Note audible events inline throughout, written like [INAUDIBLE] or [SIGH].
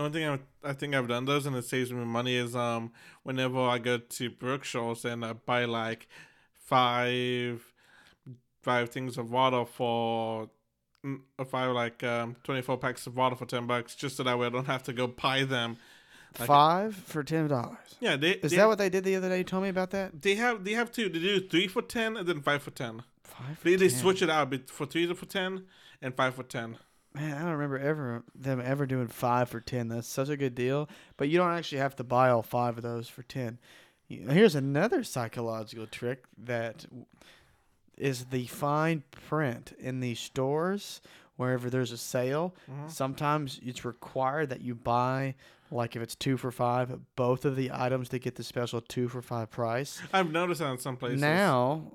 The only thing I, I think I've done those and it saves me money is um whenever I go to Brookshire's and I buy like five five things of water for mm, five like um twenty four packs of water for ten bucks just so that way I don't have to go buy them. Like- Five for ten dollars. Yeah, they Is they, that what they did the other day? You told me about that. they have they have two. They do three for ten and then five for ten. Five. For They, they switch it out for three for ten and five for ten. Man, I don't remember ever them ever doing five for ten. That's such a good deal. But you don't actually have to buy all five of those for ten. You- Here's another psychological trick that is the fine print in these stores wherever there's a sale. Mhm. Sometimes it's required that you buy, like if it's two for five, both of the items to get the special two for five price. I've noticed that in some places. Now,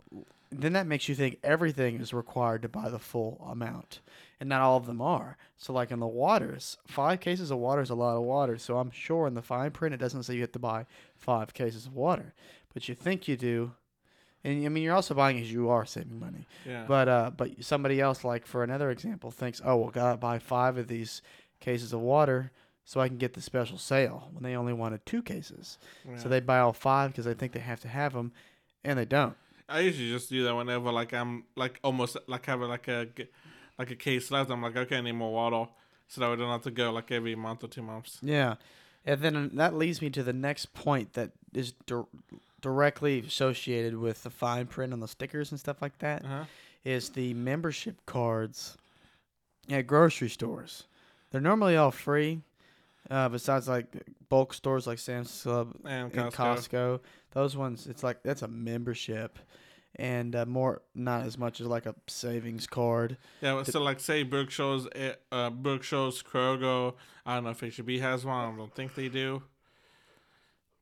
then that makes you think everything is required to buy the full amount, and not all of them are. So, like in the waters, five cases of water is a lot of water. So I'm sure in the fine print it doesn't say you have to buy five cases of water, but you think you do. And I mean, you're also buying as you are saving money. yeah. But uh, but somebody else, like for another example, thinks, oh, well, gotta buy five of these cases of water so I can get the special sale when they only wanted two cases. yeah. So they buy all five because they think they have to have them, and they don't. I usually just do that whenever like I'm like almost like having like a like a case left. I'm like, okay, I need more water, so that I don't have to go like every month or two months. Yeah, and then uh, that leads me to the next point that is dir- directly associated with the fine print on the stickers and stuff like that. Uh-huh. Is the membership cards at grocery stores? They're normally all free, uh, besides like bulk stores like Sam's Club And and Costco. Costco. Those ones, it's like that's a membership, and uh, more not as much as like a savings card. Yeah, so like say Brookshire's, eh, uh, Brookshire's, Kroger. I don't know if HEB has one. I don't think they do.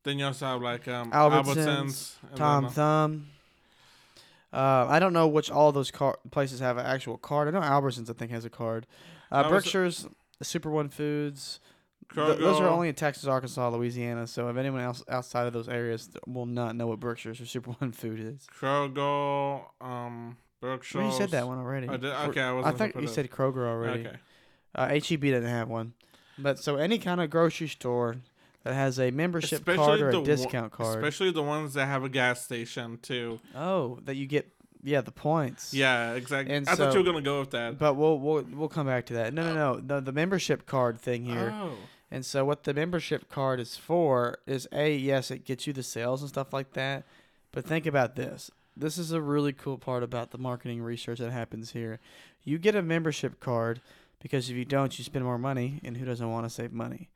Then you also have like um Albertsons, Albertsons, Tom uh, Thumb. Uh, I don't know which all those car- places have an actual card. I know Albertsons, I think, has a card. Uh, Brookshire's, Super One Foods. Th- those are only in Texas, Arkansas, Louisiana. So if anyone else outside of those areas will not know what Brookshire's or Super One Food is. Kroger, um, Brookshire's. Well, you said that one already. I did, okay, I I wasn't. thought you said Kroger already. Okay. Uh, HEB doesn't have one. But so any kind of grocery store that has a membership card Especially or the a one- discount card. Especially the ones that have a gas station too. oh, that you get, yeah, the points. Yeah, exactly. And I thought you were gonna go with that. But we'll we'll we'll come back to that. No, no, no. The the membership card thing here. Oh. And so what the membership card is for is a yes, it gets you the sales and stuff like that. But think about this. This is a really cool part about the marketing research that happens here. You get a membership card because if you don't, you spend more money, and who doesn't want to save money?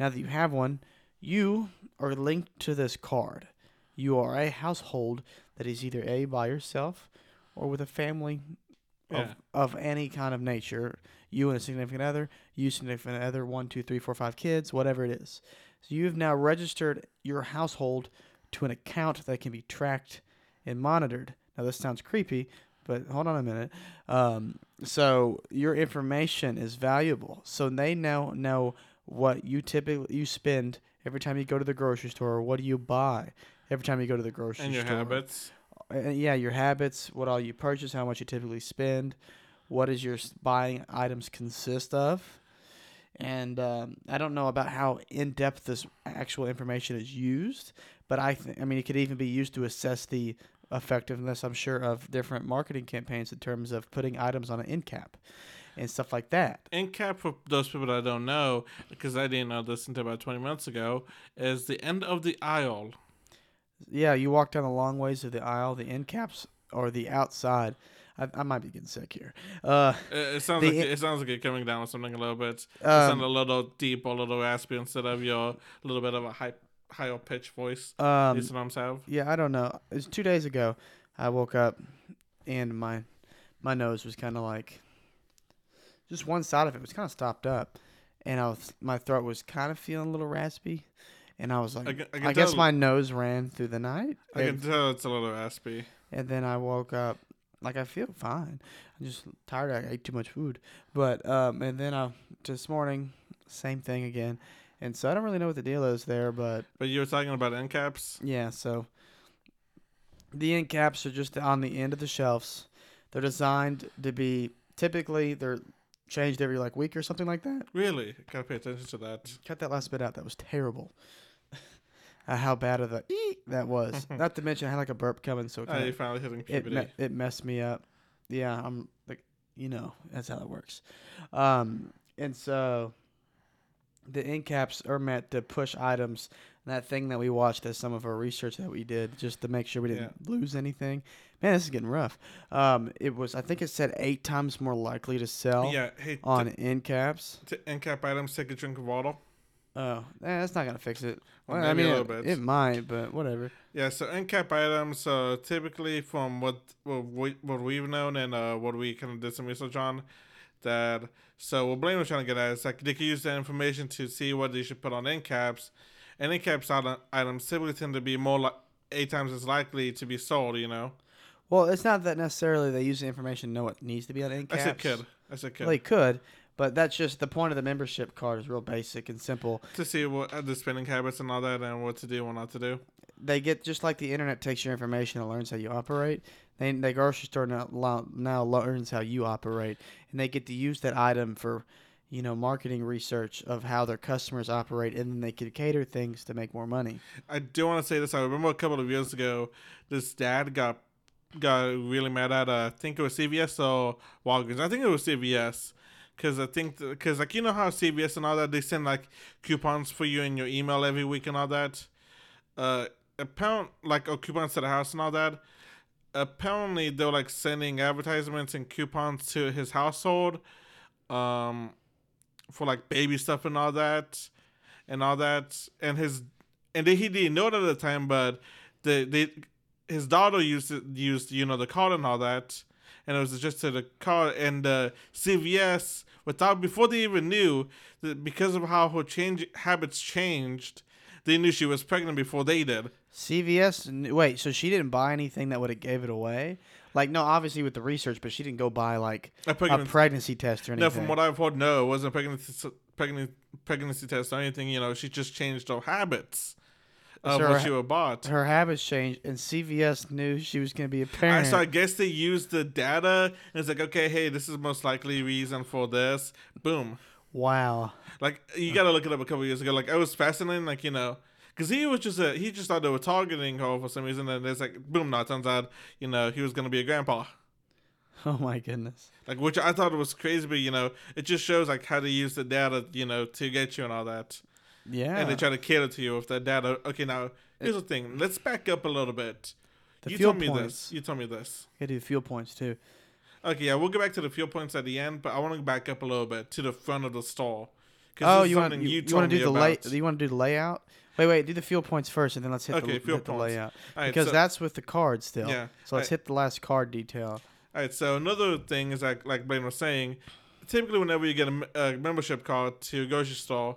Now that you have one, you are linked to this card. You are a household that is either a by yourself or with a family Yeah. of, of any kind of nature. You and a significant other, you significant other, one, two, three, four, five kids, whatever it is. So you've now registered your household to an account that can be tracked and monitored. Now this sounds creepy, but hold on a minute. Um, so your information is valuable. So they now know what you typically you spend every time you go to the grocery store, or what do you buy every time you go to the grocery and your store. habits. Uh, yeah, your habits, what all you purchase, how much you typically spend, what does your buying items consist of, and um, I don't know about how in depth this actual information is used, but I think I mean it could even be used to assess the effectiveness. I'm sure of different marketing campaigns in terms of putting items on an end cap and stuff like that. End cap for those people that don't know, because I didn't know this until about twenty months ago, is the end of the aisle. Yeah, you walk down the long ways of the aisle, the end caps or the outside. I, I might be getting sick here. Uh, It, it sounds like en- it sounds like you're coming down with something a little bit. It um, sounds a little deep, or a little raspy instead of your little bit of a high higher pitch voice. um, These sometimes have. Yeah, I don't know. It was two days ago. I woke up and my my nose was kind of like just one side of it was kind of stopped up, and I was my throat was kind of feeling a little raspy, and I was like, I I, can- I guess my nose ran through the night, I can tell it's a little raspy. and then I woke up like I feel fine. I'm just tired. I ate too much food, but um, and then I this morning same thing again, and so I don't really know what the deal is there, but But you were talking about end caps. Yeah, so the end caps are just on the end of the shelves. They're designed to be typically they're changed every like week or something like that. Really, gotta pay attention to that. Cut that last bit out. That was terrible. Uh, how bad of a eek that was. [LAUGHS] Not to mention I had like a burp coming, so it, Oh, kinda, you finally hitting it, puberty. me- it messed me up. Yeah, I'm like, you know, that's how it works. Um, and so the end caps are meant to push items. That thing that we watched as some of our research that we did, just to make sure we didn't lose anything. Man, this is getting rough. Um, it was, I think it said eight times more likely to sell yeah. Hey, on end caps. To end cap items. Take a drink of water. Oh, eh, that's not gonna fix it. Well, I mean, a it, bit. it might, but whatever. Yeah, so end cap items, uh, typically from what what, we, what we've known and uh, what we kind of did some research on, that so what Blaine was trying to get at is like they could use that information to see what they should put on end caps, and end caps item- items typically tend to be more like eight times as likely to be sold. You know, Well, it's not that necessarily they use the information to know what needs to be on end I said could, I said could Well, they could, but that's just the point of the membership card is real basic and simple. to see what uh, the spending habits and all that, and what to do, and what not to do. They get just like the internet takes your information and learns how you operate. They the grocery store now now learns how you operate, and they get to use that item for, you know, marketing research of how their customers operate, and then they can cater things to make more money. I do want to say this. I remember a couple of years ago, this dad got got really mad at uh, I think it was CVS or Walgreens. I think it was CVS because I think because like you know how CVS and all that they send like coupons for you in your email every week and all that. Uh, apparent like or coupons to the house and all that. Apparently, they're like sending advertisements and coupons to his household, um, for like baby stuff and all that, and all that, and his and they, he didn't know it at the time, but the they his daughter used used you know the card and all that, and it was just to the car and uh, CVS without before they even knew that because of how her change habits changed, they knew she was pregnant before they did. CVS. Wait, so she didn't buy anything that would have gave it away? Like, no, obviously with the research, but she didn't go buy like A a pregnancy test or anything. no, from what I've heard, no, it wasn't a pregnancy pregnancy pregnancy test or anything. You know, she just changed her habits of So what her- she would bought. her habits changed, and CVS knew she was going to be a parent. so I guess they used the data and it's like, okay, hey, this is most likely reason for this. Boom. wow. Like you got to look it up a couple years ago. Like it was fascinating. Like you know, because he was just a he just thought they were targeting her for some reason, and it's like boom. Now it turns out you know he was gonna be a grandpa. [LAUGHS] Oh my goodness. Like which I thought was crazy, but you know it just shows like how to use the data, you know, to get you and all that, Yeah. and they try to cater to you with that data. Okay, now here's the thing. Let's back up a little bit. the you fuel told me points. this. You told me this. Gotta do the fuel points too. Okay, yeah, we'll get back to the fuel points at the end, but I want to back up a little bit to the front of the store. 'Cause Oh, you want something you, you want to do the lay? You want to do the layout? Wait, wait. Do the fuel points first, and then let's hit Okay, the, fuel hit the layout right, because so, that's with the card still. yeah. So let's I- hit the last card detail. All right, so another thing is like like Blaine was saying, typically whenever you get a membership card to a grocery store,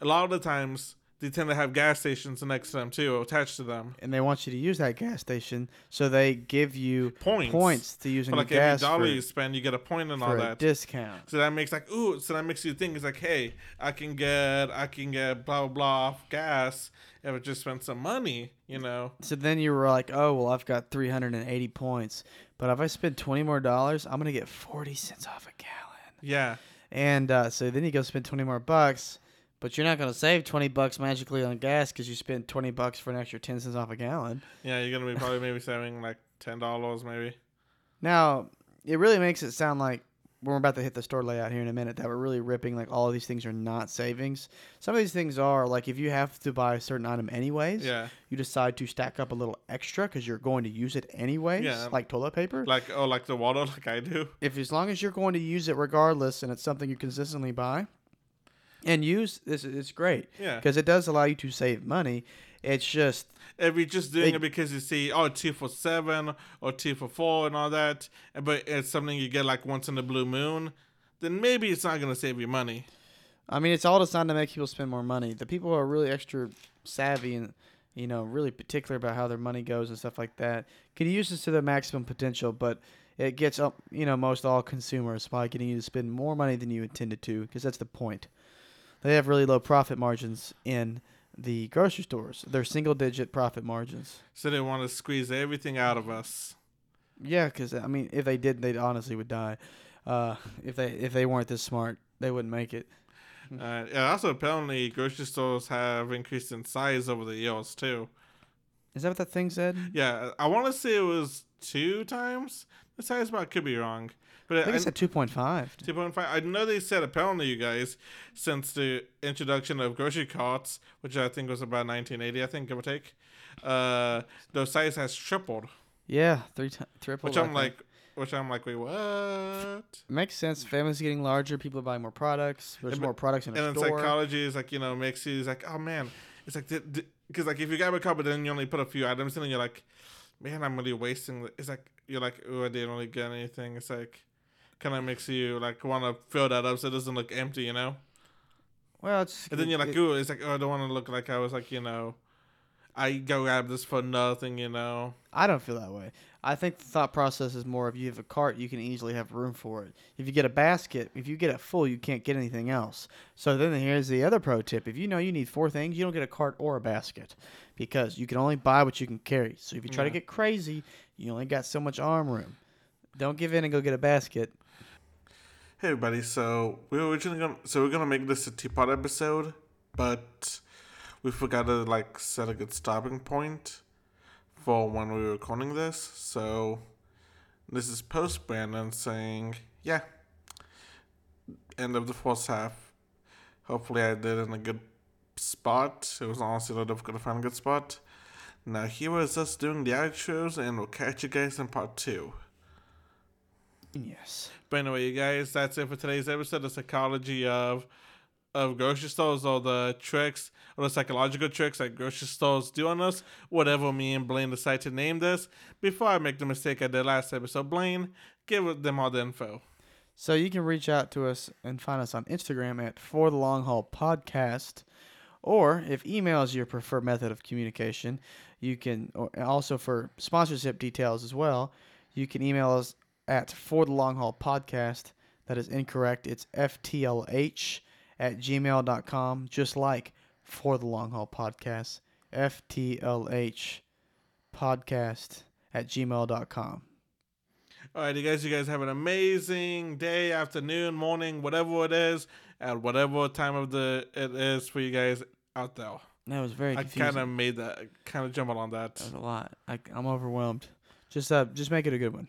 a lot of the times they tend to have gas stations next to them too, attached to them. And they want you to use that gas station, so they give you Points. points to using For like the every gas dollar you spend, you get a point and all a that. discount. so that makes like ooh, so that makes you think it's like, hey, I can get I can get blah blah blah off gas if I just spend some money, you know. So then you were like, oh well, I've got 380 points, but if I spend 20 more dollars, I'm gonna get 40 cents off a gallon. Yeah. And uh, so then you go spend 20 more bucks, but you're not gonna save 20 bucks magically on gas because you spent 20 bucks for an extra 10 cents off a gallon. Yeah, you're gonna be probably maybe saving like ten dollars maybe. Now, it really makes it sound like when we're about to hit the store layout here in a minute that we're really ripping like all of these things are not savings. Some of these things are like if you have to buy a certain item anyways, Yeah. you decide to stack up a little extra because you're going to use it anyways, Yeah. like toilet paper. Like oh like the water [LAUGHS] like I do. if as long as you're going to use it regardless and it's something you consistently buy and use, this it's great Yeah. because it does allow you to save money. It's just If you're just doing It- it because you see, oh, two for seven or two for four and all that, eh, but it's something you get like once in a blue moon, then maybe it's not going to save you money. I mean, it's all designed to make people spend more money. The people who are really extra savvy and you know really particular about how their money goes and stuff like that can use this to their maximum potential. But it gets up, you know, most all consumers by getting you to spend more money than you intended to, because that's the point. They have really low profit margins in the grocery stores. They're single digit profit margins. So they want to squeeze everything out of us. Yeah, because I mean, if they did, they honestly would die. Uh, if they if they weren't this smart, they wouldn't make it. Uh, yeah, also apparently grocery stores have increased in size over the years too. Is that what that thing said? Yeah, I want to say it was two times the size, but I could be wrong. But I think I, it said two point five. two point five. I know they said apparently you guys since the introduction of grocery carts, which I think was about 1980, I think give or take, uh, the size has tripled. Yeah, three times triple. Which I'm like, which I'm like, wait, what? makes sense. Families getting larger, people are buying more products. There's And- more products in a and then psychology is like you know makes you like oh man it's like because like if you grab a cup but then you only put a few items in and you're like man i'm really wasting it's like you're like oh i didn't really get anything it's like kind of makes you like want to fill that up so it doesn't look empty you know well, it's and then you're like it- ooh it's like oh i don't want to look like i was like you know i go grab this for nothing you know I don't feel that way. I think the thought process is more if you have a cart, you can easily have room for it. If you get a basket, if you get it full, you can't get anything else. So then here's the other pro tip. If you know you need four things, you don't get a cart or a basket because you can only buy what you can carry. So if you try to get crazy, you only got so much arm room. Don't give in and go get a basket. Hey everybody, so we were originally gonna so we're gonna make this a two-part episode, but we forgot to like set a good stopping point for when we were recording this. So this is post Brandon saying, "Yeah, end of the first half. Hopefully, I did in a good spot. It was honestly a little difficult to find a good spot. Now here is us doing the outros, and we'll catch you guys in part two. Yes. But anyway, you guys, that's it for today's episode. of psychology of of grocery stores, or the tricks, or the psychological tricks that grocery stores do on us. Whatever me and Blaine decide to name this. Before I make the mistake I did last episode, Blaine, give them all the info. So you can reach out to us and find us on Instagram at For the Long Haul Podcast. Or if email is your preferred method of communication, you can or also for sponsorship details as well, you can email us at For the Long Haul Podcast. That is incorrect. It's FTLH at gmail.com, just like For the Long Haul Podcast. FTLH podcast at gmail.com. All right, you guys, you guys have an amazing day, afternoon, morning, whatever it is, at whatever time of the it is for you guys out there. That was very I kind of made that, kind of jumbled on that. That was a lot. I, I'm overwhelmed. Just uh, just make it a good one.